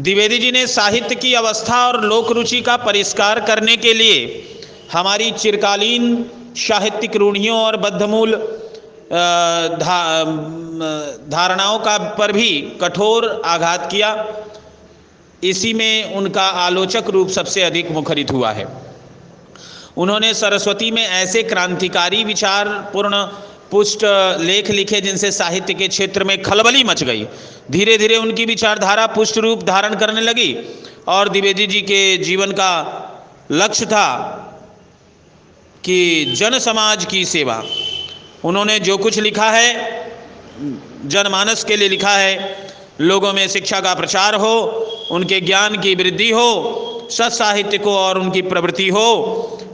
द्विवेदी जी ने साहित्य की अवस्था और लोक रुचि का परिष्कार करने के लिए हमारी चिरकालीन साहित्यिक रूढ़ियों और बद्धमूल धा, धारणाओं का पर भी कठोर आघात किया। इसी में उनका आलोचक रूप सबसे अधिक मुखरित हुआ है। उन्होंने सरस्वती में ऐसे क्रांतिकारी विचार पूर्ण पुष्ट लेख लिखे जिनसे साहित्य के क्षेत्र में खलबली मच गई। धीरे धीरे उनकी विचारधारा पुष्ट रूप धारण करने लगी और द्विवेदी जी के जीवन का लक्ष्य था कि जन समाज की सेवा। उन्होंने जो कुछ लिखा है, जनमानस के लिए लिखा है, लोगों में शिक्षा का प्रचार हो, उनके ज्ञान की वृद्धि हो, सत्साहित्य को और उनकी प्रवृत्ति हो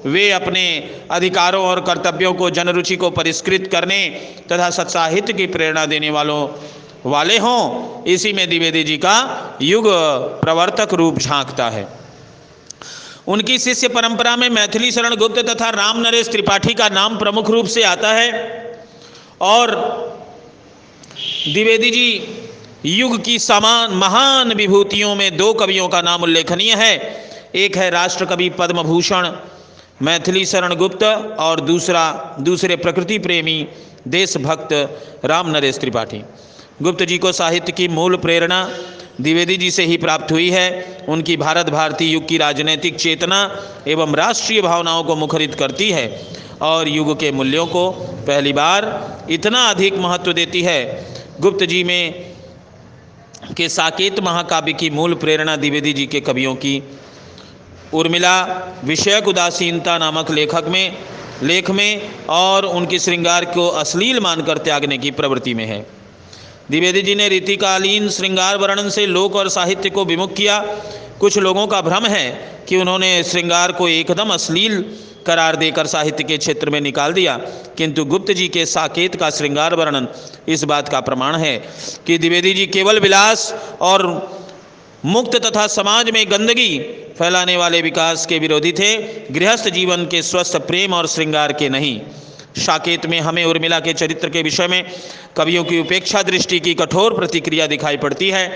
वे अपने अधिकारों और कर्तव्यों को, जनरुचि को परिष्कृत करने तथा सत्साहित्य की प्रेरणा देने वालों वाले हों, इसी में द्विवेदी जी का युग प्रवर्तक रूप झांकता है। उनकी शिष्य परंपरा में मैथिली शरण गुप्त तथा राम नरेश त्रिपाठी का नाम प्रमुख रूप से आता है और द्विवेदी जी युग की समान, महान विभूतियों में दो कवियों का नाम उल्लेखनीय है। एक है राष्ट्र कवि पद्म भूषण मैथिली शरण गुप्त और दूसरा, दूसरे प्रकृति प्रेमी देशभक्त राम नरेश त्रिपाठी। गुप्त जी को साहित्य की मूल प्रेरणा द्विवेदी जी से ही प्राप्त हुई है। उनकी भारत भारती युग की राजनैतिक चेतना एवं राष्ट्रीय भावनाओं को मुखरित करती है और युग के मूल्यों को पहली बार इतना अधिक महत्व देती है। गुप्त जी में के साकेत महाकाव्य की मूल प्रेरणा द्विवेदी जी के कवियों की उर्मिला विषयक उदासीनता नामक लेखक में, लेख में और उनकी श्रृंगार को अश्लील मानकर त्यागने की प्रवृत्ति में है। द्विवेदी जी ने रीतिकालीन श्रृंगार वर्णन से लोक और साहित्य को विमुख किया। कुछ लोगों का भ्रम है कि उन्होंने श्रृंगार को एकदम अश्लील करार देकर साहित्य के क्षेत्र में निकाल दिया, किंतु गुप्त जी के साकेत का श्रृंगार वर्णन इस बात का प्रमाण है कि द्विवेदी जी केवल विलास और मुक्त तथा समाज में गंदगी फैलाने वाले विकास के विरोधी थे, गृहस्थ जीवन के स्वस्थ, प्रेम और श्रृंगार के नहीं। साकेत में हमें उर्मिला के चरित्र के विषय में कवियों की उपेक्षा दृष्टि की कठोर प्रतिक्रिया दिखाई पड़ती है,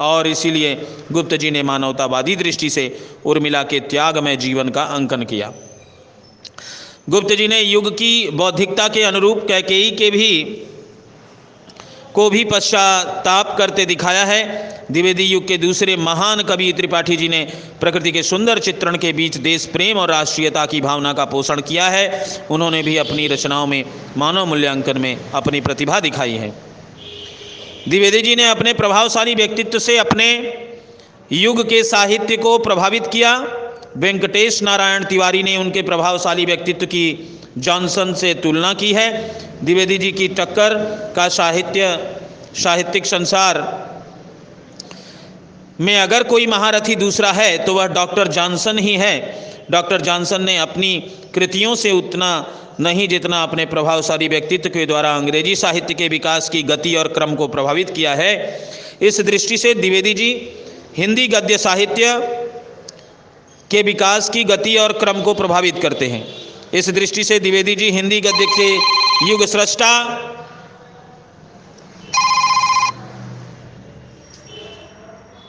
और इसीलिए गुप्त जी ने मानवतावादी दृष्टि से उर्मिला के त्याग में जीवन का अंकन किया। गुप्त जी ने युग की बौद्धिकता के अनुरूप कैकेयी के भी को भी पश्चाताप करते दिखाया है। द्विवेदी युग के दूसरे महान कवि त्रिपाठी जी ने प्रकृति के सुंदर चित्रण के बीच देश प्रेम और राष्ट्रीयता की भावना का पोषण किया है। उन्होंने भी अपनी रचनाओं में मानव मूल्यांकन में अपनी प्रतिभा दिखाई है। द्विवेदी जी ने अपने प्रभावशाली व्यक्तित्व से अपने युग के साहित्य को प्रभावित किया। वेंकटेश नारायण तिवारी ने उनके प्रभावशाली व्यक्तित्व की जॉनसन से तुलना की है। द्विवेदी जी की टक्कर का साहित्य, साहित्यिक संसार में अगर कोई महारथी दूसरा है तो वह डॉक्टर जॉनसन ही है। डॉक्टर जॉनसन ने अपनी कृतियों से उतना नहीं जितना अपने प्रभावशाली व्यक्तित्व के द्वारा अंग्रेज़ी साहित्य के विकास की गति और क्रम को प्रभावित किया है। इस दृष्टि से द्विवेदी जी हिंदी गद्य साहित्य के विकास की गति और क्रम को प्रभावित करते हैं। इस दृष्टि से द्विवेदी जी हिंदी गद्य के युग सृष्टा